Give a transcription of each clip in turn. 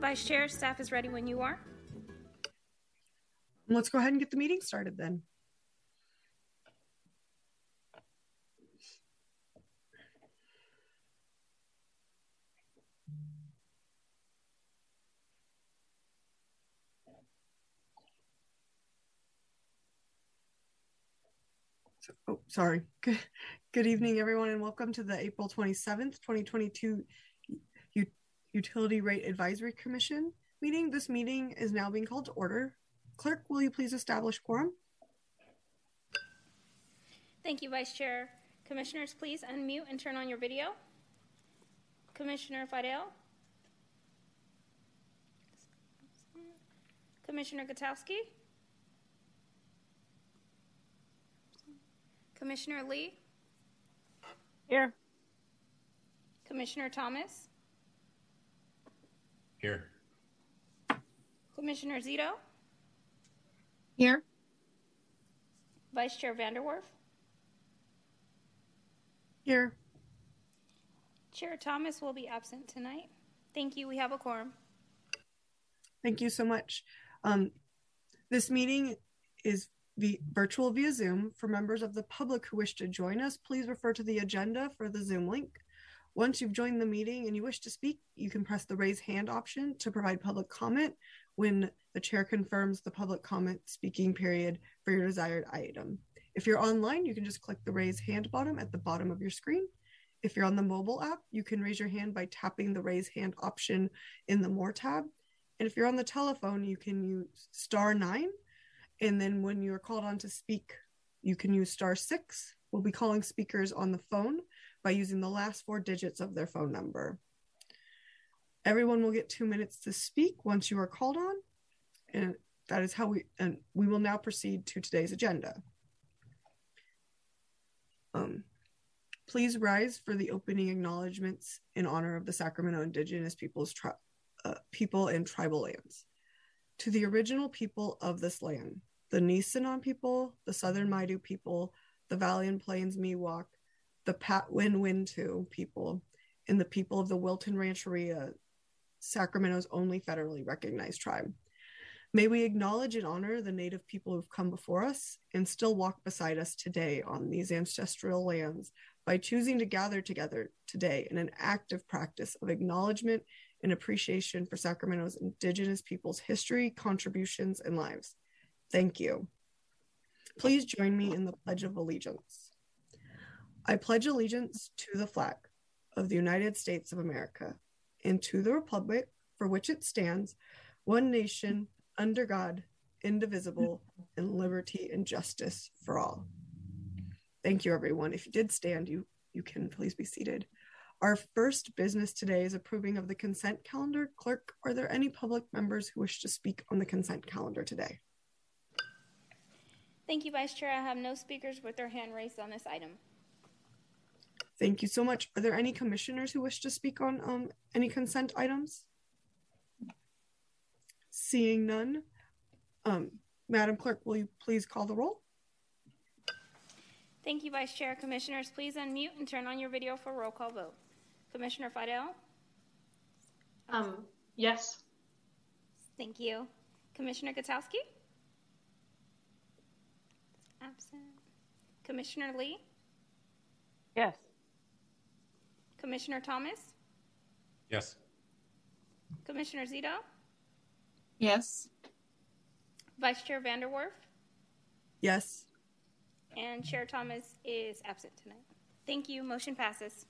Vice Chair, staff is ready when you are. Let's go ahead and get the meeting started then. Oh, sorry. Good, good evening, everyone, and welcome to the April 27th, 2022 U- Utility Rate Advisory Commission meeting. This meeting is now being called to order. Clerk, will you please establish quorum? Thank you, Vice Chair. Commissioners, please unmute and turn on your video. Commissioner Fidel? Commissioner Gutowski? Commissioner Lee? Here. Commissioner Thomas? Here. Commissioner Zito? Here. Vice Chair Vanderwerf? Here. Chair Thomas will be absent tonight. Thank you. We have a quorum. Thank you so much. Um, this meeting is vi- virtual via Zoom. For members of the public who wish to join us, please refer to the agenda for the Zoom link. Once you've joined the meeting and you wish to speak, you can press the raise hand option to provide public comment when the chair confirms the public comment speaking period for your desired item. If you're online, you can just click the raise hand button at the bottom of your screen. If you're on the mobile app, you can raise your hand by tapping the raise hand option in the More tab. And if you're on the telephone, you can use star nine. And then when you're called on to speak, you can use star six. We'll be calling speakers on the phone by using the last four digits of their phone number. Everyone will get two minutes to speak once you are called on. And that is how we, and we will now proceed to today's agenda. Um, please rise for the opening acknowledgments in honor of the Sacramento Indigenous Peoples tri- uh, people and tribal lands. To the original people of this land, the Nisenan people, the Southern Maidu people, the Valley and Plains Miwok, the Patwin Wintu people, and the people of the Wilton Rancheria, Sacramento's only federally recognized tribe. May we acknowledge and honor the Native people who've come before us and still walk beside us today on these ancestral lands by choosing to gather together today in an active practice of acknowledgement and appreciation for Sacramento's Indigenous people's history, contributions, and lives. Thank you. Please join me in the Pledge of Allegiance. I pledge allegiance to the flag of the United States of America and to the Republic for which it stands, one nation, under God, indivisible, and liberty and justice for all. Thank you, everyone. If you did stand, you, you can please be seated. Our first business today is approving of the consent calendar. Clerk, are there any public members who wish to speak on the consent calendar today? Thank you, Vice Chair. I have no speakers with their hand raised on this item. Thank you so much. Are there any commissioners who wish to speak on um, any consent items? Seeing none, um, Madam Clerk, will you please call the roll? Thank you, Vice Chair. Commissioners, please unmute and turn on your video for roll call vote. Commissioner Fidel? Um, yes. Thank you. Commissioner Gutowski? Absent. Commissioner Lee? Yes. Commissioner Thomas? Yes. Commissioner Zito? Yes. Vice Chair Vanderwerf? Yes. And Chair Thomas is absent tonight. Thank you. Motion passes.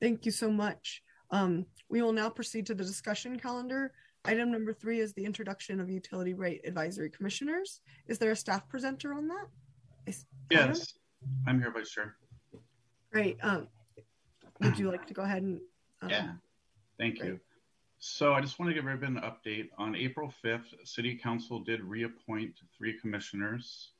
Thank you so much. Um, we will now proceed to the discussion calendar. Item number three is the introduction of utility rate advisory commissioners. Is there a staff presenter on that? Is- Yes, I'm here, Vice Chair. Great. Um, would you like to go ahead and? um, Yeah, thank you. So I just want to give everybody an update. On April 5th, City Council did reappoint three commissioners.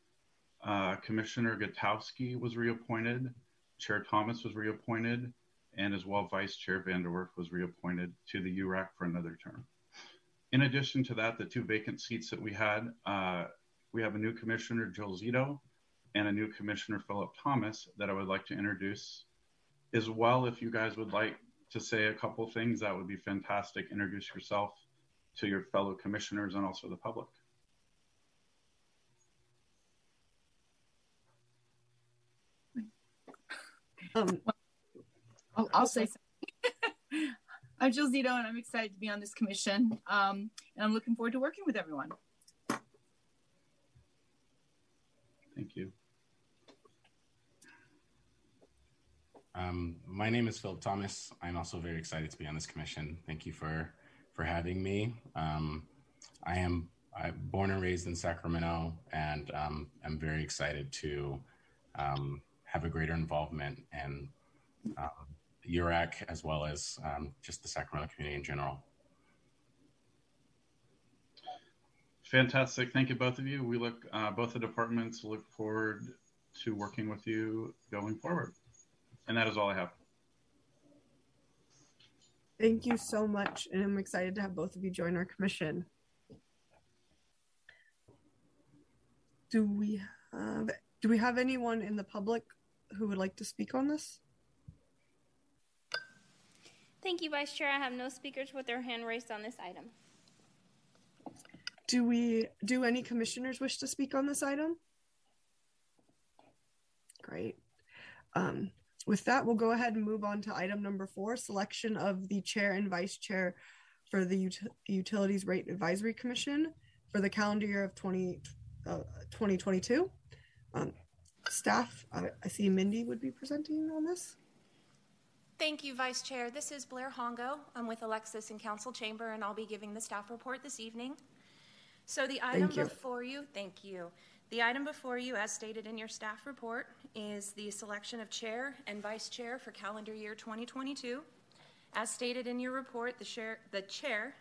Uh, Commissioner Gutowski was reappointed, Chair Thomas was reappointed, and as well Vice Chair Vanderwerf was reappointed to the URAC for another term. In addition to that, the two vacant seats that we had, uh, we have a new commissioner, Jill Zito, and a new commissioner, Philip Thomas, that I would like to introduce. As well, if you guys would like to say a couple things, that would be fantastic. Introduce yourself to your fellow commissioners and also the public. Um, I'll, I'll say something. I'm Jill Zito, and I'm excited to be on this commission. Um, and I'm looking forward to working with everyone. Thank you. Um, my name is Philip Thomas. I'm also very excited to be on this commission. Thank you for for having me. Um, I am I'm born and raised in Sacramento, and um, I'm very excited to um, have a greater involvement in um, URAC as well as um, just the Sacramento community in general. Fantastic. Thank you, both of you. We look, uh, both the departments look forward to working with you going forward. And that is all I have. Thank you so much, and I'm excited to have both of you join our commission. Do we have do we have anyone in the public who would like to speak on this? Thank you, Vice Chair. I have no speakers with their hand raised on this item. Do we do any commissioners wish to speak on this item? Great. Um, with that, we'll go ahead and move on to item number four, selection of the chair and vice chair for the Ut- Utilities Rate Advisory Commission for the calendar year of 20, uh, 2022. Um, staff, I, I see Mindy would be presenting on this. Thank you, Vice Chair. This is Blair Hongo. I'm with Alexis in Council Chamber, and I'll be giving the staff report this evening. So the item you. before you, thank you. The item before you, as stated in your staff report, is the selection of chair and vice chair for calendar year 2022. As stated in your report, the chair, the chair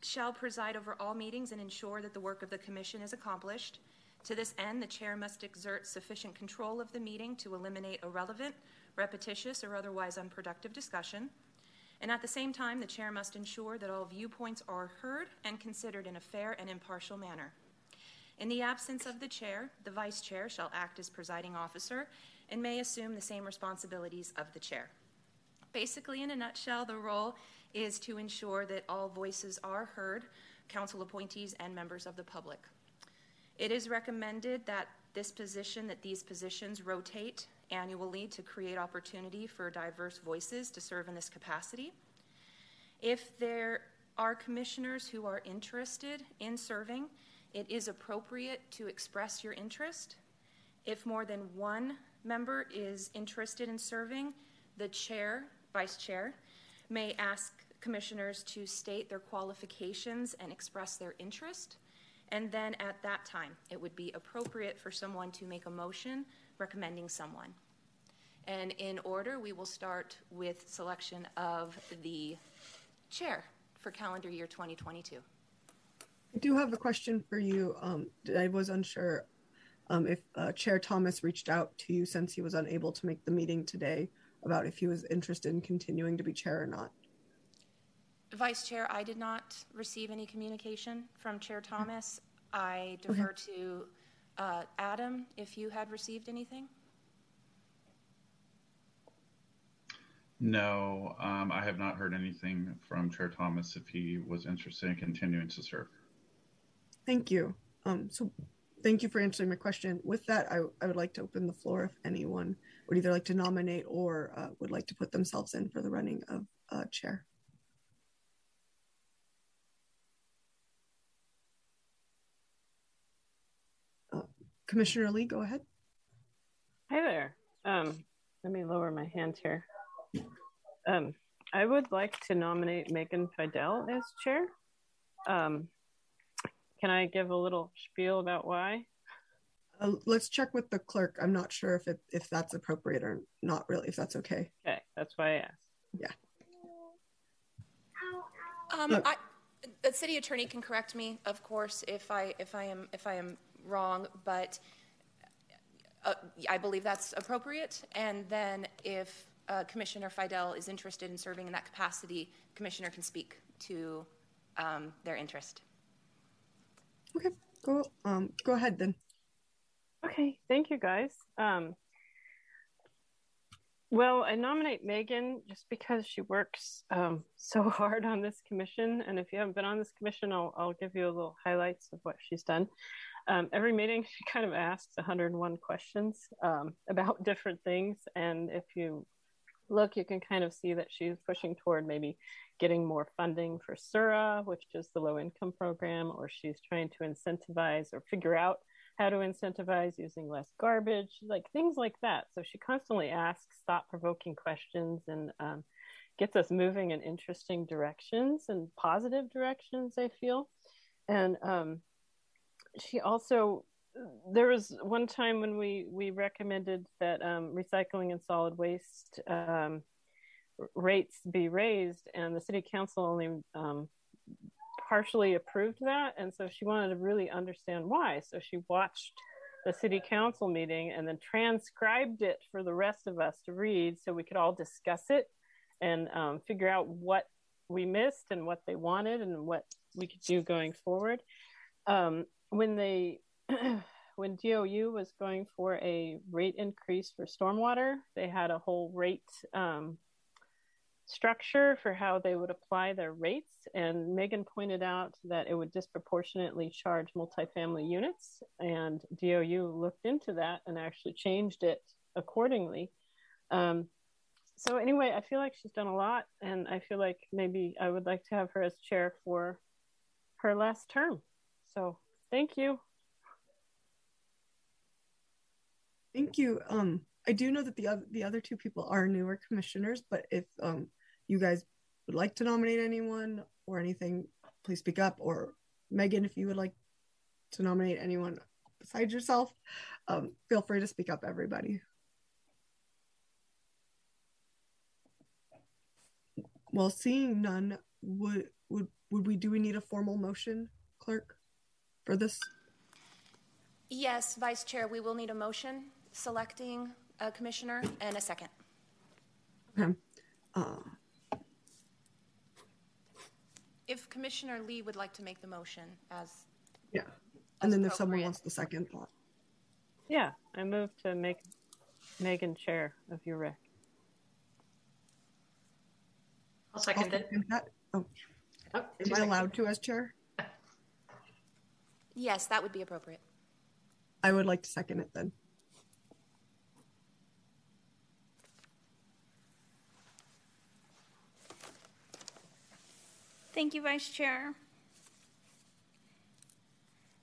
shall preside over all meetings and ensure that the work of the commission is accomplished. To this end, the chair must exert sufficient control of the meeting to eliminate irrelevant, repetitious, or otherwise unproductive discussion. And at the same time, the chair must ensure that all viewpoints are heard and considered in a fair and impartial manner. In the absence of the chair, the vice chair shall act as presiding officer and may assume the same responsibilities of the chair. Basically, in a nutshell, the role is to ensure that all voices are heard, council appointees and members of the public. It is recommended that this position, that these positions rotate annually to create opportunity for diverse voices to serve in this capacity. If there are commissioners who are interested in serving, it is appropriate to express your interest. If more than one member is interested in serving, the chair, vice chair, may ask commissioners to state their qualifications and express their interest. And then at that time, it would be appropriate for someone to make a motion recommending someone. And in order, we will start with selection of the chair for calendar year 2022. I do have a question for you. Um, I was unsure um, if uh, Chair Thomas reached out to you since he was unable to make the meeting today about if he was interested in continuing to be chair or not. Vice Chair, I did not receive any communication from Chair Thomas. I defer to uh, Adam if you had received anything. No, um, I have not heard anything from Chair Thomas if he was interested in continuing to serve. Thank you. Um, so thank you for answering my question. With that, I, I would like to open the floor if anyone would either like to nominate or uh, would like to put themselves in for the running of uh, chair. Uh, Commissioner Lee, go ahead. Hi there. Um, let me lower my hand here. Um, I would like to nominate Megan Fidel as chair. Um, can I give a little spiel about why? Uh, let's check with the clerk. I'm not sure if it if that's appropriate or not really. If that's okay. Okay, that's why I asked. Yeah. Um, Look. I, the city attorney can correct me, of course, if I if I am if I am wrong, but uh, I believe that's appropriate. And then if uh, Commissioner Fidel is interested in serving in that capacity, Commissioner can speak to um, their interest. Okay. Go um go ahead then. Okay, thank you guys. Um, well, I nominate Megan just because she works um, so hard on this commission. And if you haven't been on this commission, I'll, I'll give you a little highlights of what she's done. Um, every meeting, she kind of asks 101 questions um, about different things. And if you look, you can kind of see that she's pushing toward maybe getting more funding for SURA, which is the low income program, or she's trying to incentivize or figure out how to incentivize using less garbage, like things like that. So she constantly asks thought provoking questions and um, gets us moving in interesting directions and positive directions, I feel. And um, she also, there was one time when we, we recommended that um, recycling and solid waste um, rates be raised, and the city council only um, partially approved that. And so she wanted to really understand why. So she watched the city council meeting and then transcribed it for the rest of us to read so we could all discuss it and um, figure out what we missed and what they wanted and what we could do going forward. Um, when they when DOU was going for a rate increase for stormwater, they had a whole rate um, structure for how they would apply their rates. And Megan pointed out that it would disproportionately charge multifamily units. And DOU looked into that and actually changed it accordingly. Um, so, anyway, I feel like she's done a lot. And I feel like maybe I would like to have her as chair for her last term. So, thank you. Thank you. Um, I do know that the other the other two people are newer commissioners, but if um, you guys would like to nominate anyone or anything, please speak up. Or Megan, if you would like to nominate anyone besides yourself, um, feel free to speak up, everybody. Well, seeing none, would would would we do we need a formal motion, clerk, for this? Yes, Vice Chair, we will need a motion selecting a commissioner and a second. Okay. Uh, If Commissioner Lee would like to make the motion as, yeah. And As then if someone wants the second thought. Yeah, I move to make Megan chair of URAC. I'll I'll second it. that. Oh, Oh, am I seconds. allowed to as chair? yes, that would be appropriate. I would like to second it then. Thank you, Vice Chair.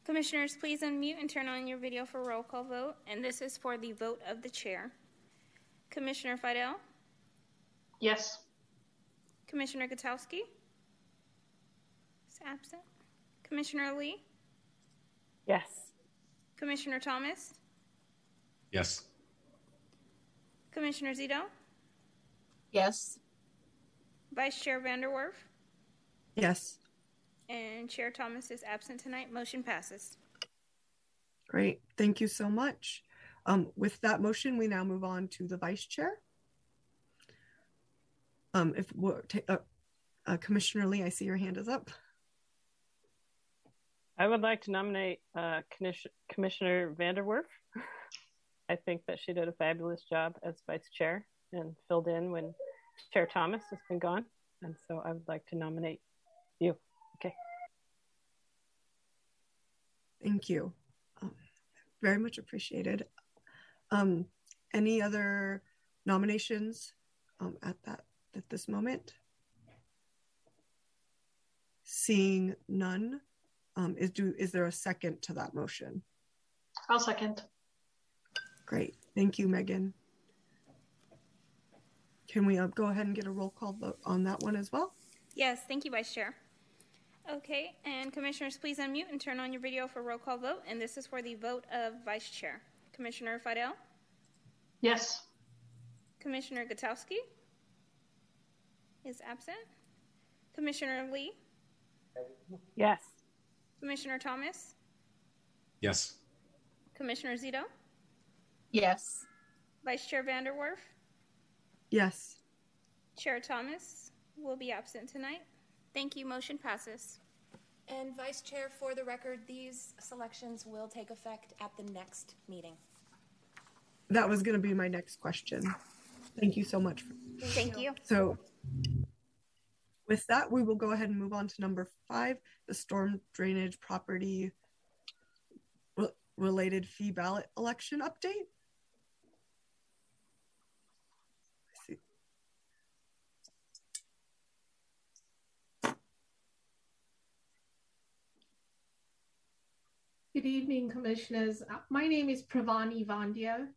Commissioners, please unmute and turn on your video for roll call vote. And this is for the vote of the chair. Commissioner Fidel, Yes. Commissioner Gutowski is absent. Commissioner Lee, Yes. Commissioner Thomas, Yes. Commissioner Zito, Yes. Vice Chair Vanderwerf, Yes. and Chair Thomas is absent tonight. Motion passes. Great. Thank you so much. Um, with that motion, we now move on to the vice chair. Um, if we're ta- uh, uh, Commissioner Lee, I see your hand is up. I would like to nominate uh, Commis- Commissioner Vanderwerf. I think that she did a fabulous job as vice chair and filled in when Chair Thomas has been gone. And so I would like to nominate you. Okay. Thank you. Um, very much appreciated. Um, any other nominations um, at that at this moment? Seeing none, um, is do is there a second to that motion? I'll second. Great, thank you, Megan. Can we uh, go ahead and get a roll call vote on that one as well? Yes, thank you, Vice Chair. Okay, and Commissioners, please unmute and turn on your video for roll call vote. And this is for the vote of Vice Chair. Commissioner Fidel, Yes. Commissioner Gutowski is absent. Commissioner Lee, Yes. Commissioner Thomas, Yes. Commissioner Zito, Yes. Vice Chair Vanderwerf, Yes. Chair Thomas will be absent tonight. Thank you. Motion passes. And Vice Chair, for the record, these selections will take effect at the next meeting. That was going to be my next question. Thank you so much. Thank you. So with that, we will go ahead and move on to number five, the storm drainage property related fee ballot election update. Good evening, Commissioners. Uh, My name is Pravani Vandeyar.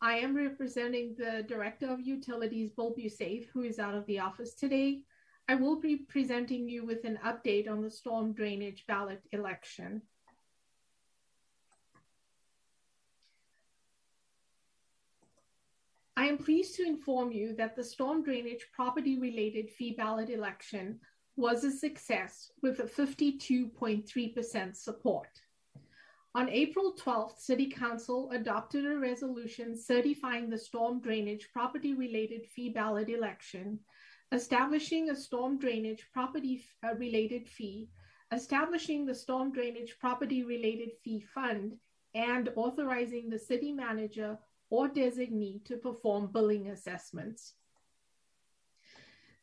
I am representing the Director of Utilities, Bill Busath, who is out of the office today. I will be presenting you with an update on the storm drainage ballot election. I am pleased to inform you that the storm drainage property related fee ballot election was a success with a 52.3% support. On April 12th, City Council adopted a resolution certifying the storm drainage property related fee ballot election, establishing a storm drainage property uh, related fee, establishing the storm drainage property related fee fund, and authorizing the city manager or designee to perform billing assessments.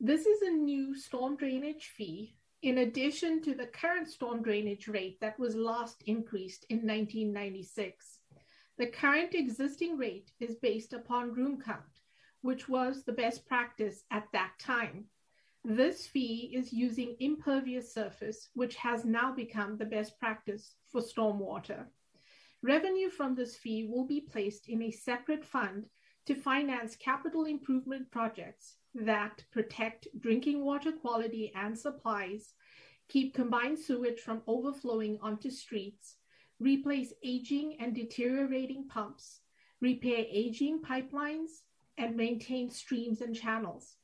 This is a new storm drainage fee in addition to the current storm drainage rate that was last increased in 1996. The current existing rate is based upon room count, which was the best practice at that time. This fee is using impervious surface, which has now become the best practice for stormwater. Revenue from this fee will be placed in a separate fund to finance capital improvement projects that protect drinking water quality and supplies, keep combined sewage from overflowing onto streets, replace aging and deteriorating pumps, repair aging pipelines, and maintain streams and channels.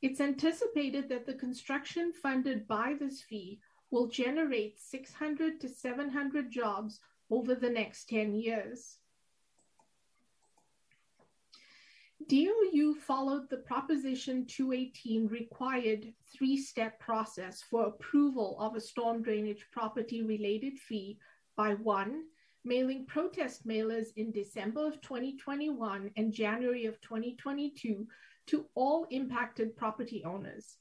It's anticipated that the construction funded by this fee will generate 600 to 700 jobs over the next 10 years. DOU followed the Proposition 218 required three step process for approval of a storm drainage property related fee by one, mailing protest mailers in December of 2021 and January of 2022 to all impacted property owners.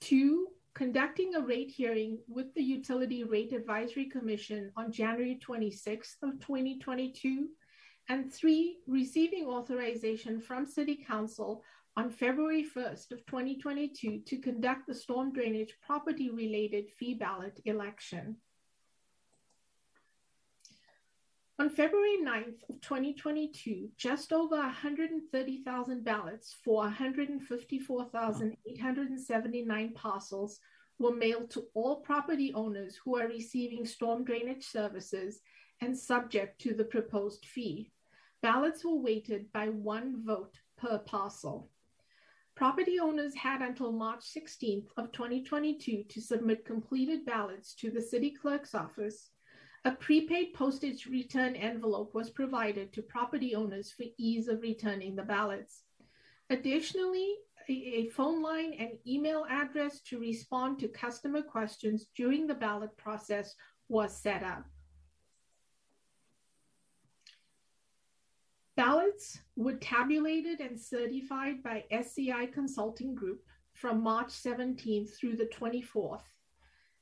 Two, conducting a rate hearing with the Utility Rate Advisory Commission on January 26th of 2022 and three, receiving authorization from City Council on February 1st of 2022 to conduct the storm drainage property related fee ballot election. On February 9th of 2022, just over 130,000 ballots for 154,879 parcels were mailed to all property owners who are receiving storm drainage services and subject to the proposed fee. Ballots were weighted by one vote per parcel. Property owners had until March 16th of 2022 to submit completed ballots to the city clerk's office. A prepaid postage return envelope was provided to property owners for ease of returning the ballots. Additionally, a, phone line and email address to respond to customer questions during the ballot process was set up. Ballots were tabulated and certified by SCI Consulting Group from March 17th through the 24th.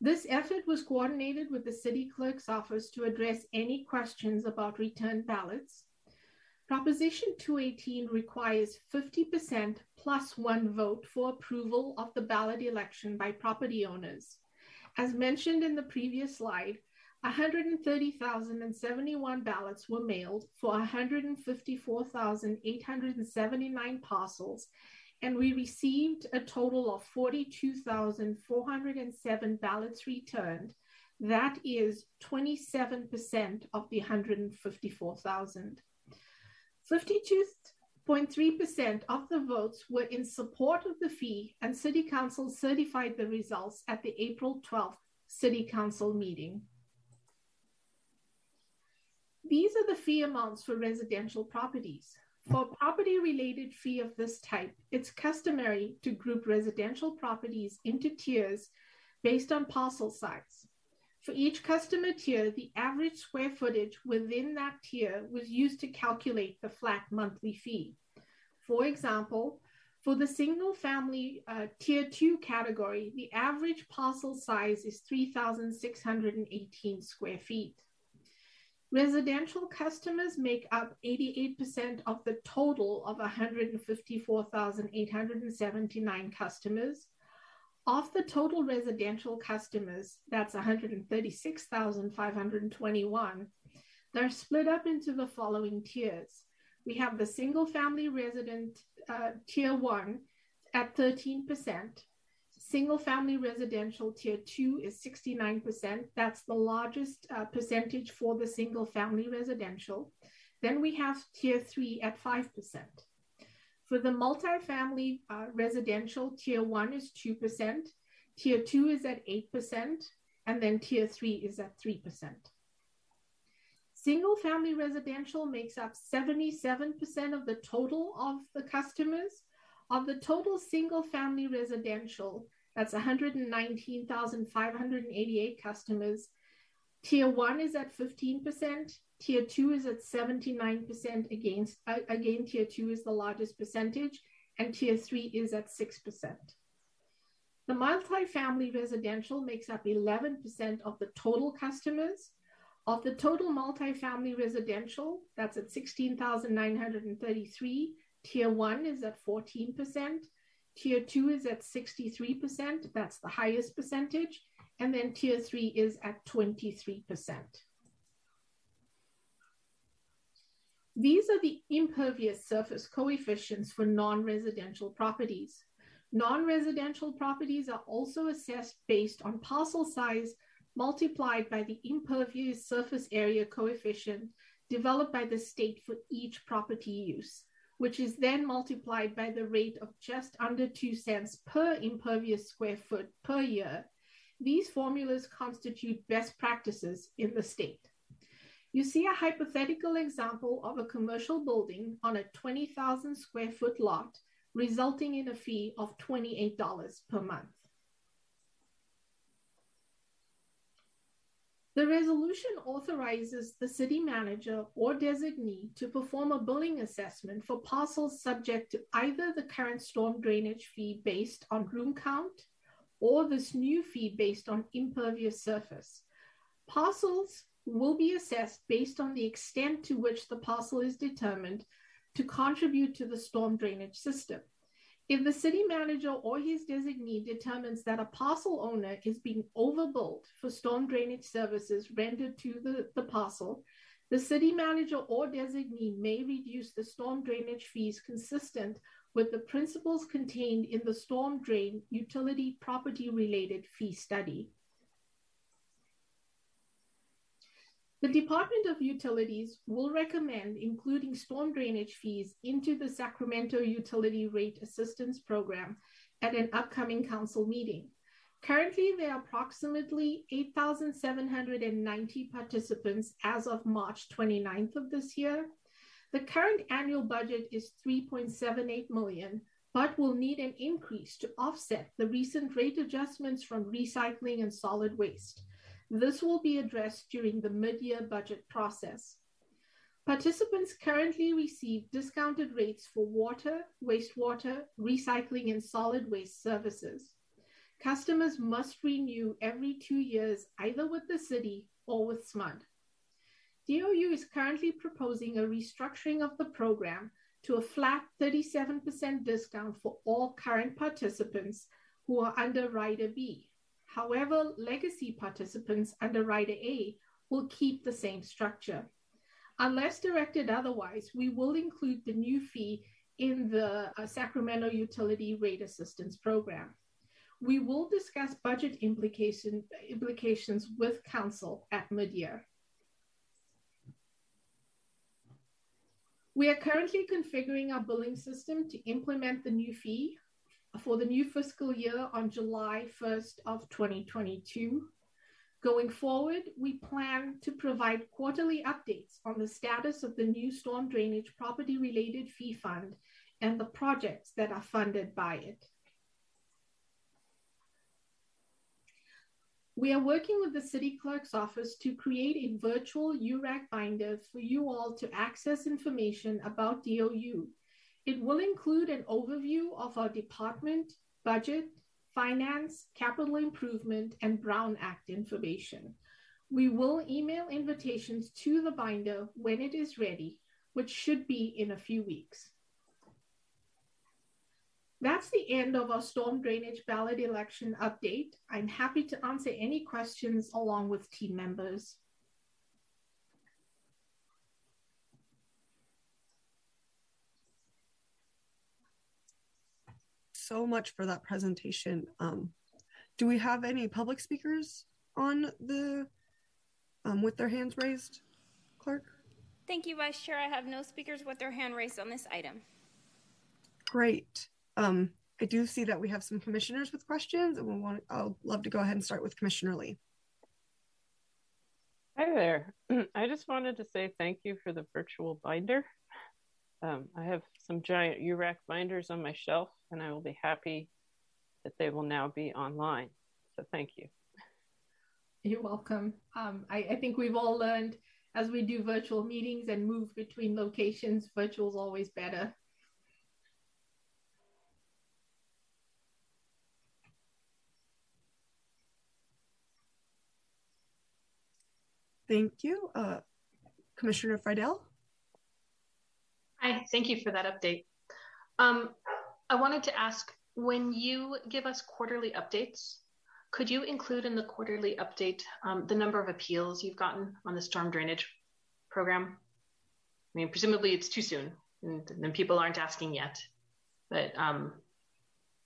This effort was coordinated with the City Clerk's Office to address any questions about returned ballots. Proposition 218 requires 50% plus one vote for approval of the ballot election by property owners. As mentioned in the previous slide, 130,071 ballots were mailed for 154,879 parcels, and we received a total of 42,407 ballots returned. That is 27% of the 154,000. 52.3% of the votes were in support of the fee, and City Council certified the results at the April 12th City Council meeting. These are the fee amounts for residential properties. For property related fee of this type, it's customary to group residential properties into tiers based on parcel size. For each customer tier, the average square footage within that tier was used to calculate the flat monthly fee. For example, for the single family uh, tier two category, the average parcel size is 3,618 square feet. Residential customers make up 88% of the total of 154,879 customers. Of the total residential customers, that's 136,521, they're split up into the following tiers. We have the single family resident uh, tier one at 13%. Single family residential tier two is 69%. That's the largest uh, percentage for the single family residential. Then we have tier three at 5%. For the multifamily uh, residential, tier one is 2%, tier two is at 8%, and then tier three is at 3%. Single family residential makes up 77% of the total of the customers. Of the total single family residential, that's 119,588 customers. Tier one is at 15%. Tier two is at 79% against, uh, again, tier two is the largest percentage, and tier three is at 6%. The multifamily residential makes up 11% of the total customers. Of the total multifamily residential, that's at 16,933. Tier one is at 14%. Tier two is at 63%. That's the highest percentage. And then tier three is at 23%. These are the impervious surface coefficients for non-residential properties. Non-residential properties are also assessed based on parcel size multiplied by the impervious surface area coefficient developed by the state for each property use, which is then multiplied by the rate of just under two cents per impervious square foot per year. These formulas constitute best practices in the state. You see a hypothetical example of a commercial building on a 20,000 square foot lot, resulting in a fee of $28 per month. The resolution authorizes the city manager or designee to perform a billing assessment for parcels subject to either the current storm drainage fee based on room count or this new fee based on impervious surface. Parcels will be assessed based on the extent to which the parcel is determined to contribute to the storm drainage system. If the city manager or his designee determines that a parcel owner is being overbilled for storm drainage services rendered to the, the parcel, the city manager or designee may reduce the storm drainage fees consistent with the principles contained in the storm drain utility property related fee study. The Department of Utilities will recommend including storm drainage fees into the Sacramento Utility Rate Assistance Program at an upcoming council meeting. Currently, there are approximately 8,790 participants as of March 29th of this year. The current annual budget is 3.78 million, but will need an increase to offset the recent rate adjustments from recycling and solid waste. This will be addressed during the mid-year budget process. Participants currently receive discounted rates for water, wastewater, recycling, and solid waste services. Customers must renew every two years, either with the city or with SMUD. DOU is currently proposing a restructuring of the program to a flat 37% discount for all current participants who are under Rider B. However, legacy participants under Rider A will keep the same structure. Unless directed otherwise, we will include the new fee in the uh, Sacramento Utility Rate Assistance Program. We will discuss budget implication, implications with Council at mid-year. We are currently configuring our billing system to implement the new fee for the new fiscal year on July 1st of 2022. Going forward, we plan to provide quarterly updates on the status of the new storm drainage property related fee fund and the projects that are funded by it. We are working with the city clerk's office to create a virtual URAC binder for you all to access information about DOU It will include an overview of our department, budget, finance, capital improvement, and Brown Act information. We will email invitations to the binder when it is ready, which should be in a few weeks. That's the end of our storm drainage ballot election update. I'm happy to answer any questions along with team members. So much for that presentation. Um, do we have any public speakers on the um, with their hands raised, Clerk? Thank you, Vice Chair. I have no speakers with their hand raised on this item. Great. Um, I do see that we have some commissioners with questions, and we want. I'll love to go ahead and start with Commissioner Lee. Hi there. I just wanted to say thank you for the virtual binder. Um, I have some giant URAC binders on my shelf, and I will be happy that they will now be online. So thank you. You're welcome. Um, I, I think we've all learned as we do virtual meetings and move between locations, virtual is always better. Thank you. Uh, Commissioner Fidel? Hi, thank you for that update. Um, I wanted to ask, when you give us quarterly updates, could you include in the quarterly update um, the number of appeals you've gotten on the storm drainage program? I mean, presumably it's too soon and, and people aren't asking yet. But um,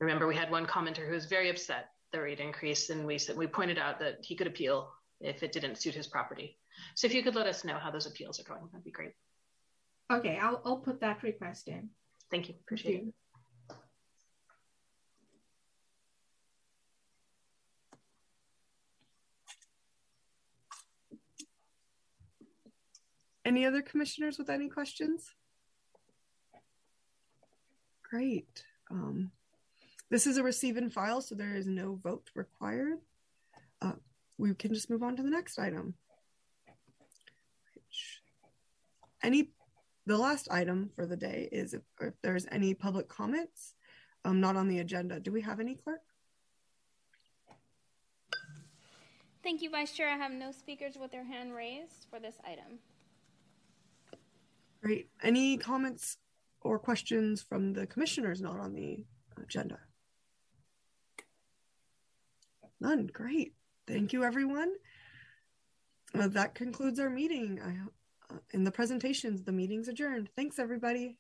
remember, we had one commenter who was very upset the rate increase, and we said we pointed out that he could appeal if it didn't suit his property. So if you could let us know how those appeals are going, that'd be great. Okay, I'll, I'll put that request in. Thank you. Appreciate Thank you. it. Any other commissioners with any questions? Great. Um, this is a receive and file, so there is no vote required. Uh, we can just move on to the next item. Any, the last item for the day is if, if there's any public comments, um, not on the agenda. Do we have any, clerk? Thank you, Vice Chair. I have no speakers with their hand raised for this item. Great. Any comments or questions from the commissioners not on the agenda? None. Great. Thank you, everyone. Uh, that concludes our meeting. I, uh, in the presentations, the meeting's adjourned. Thanks, everybody.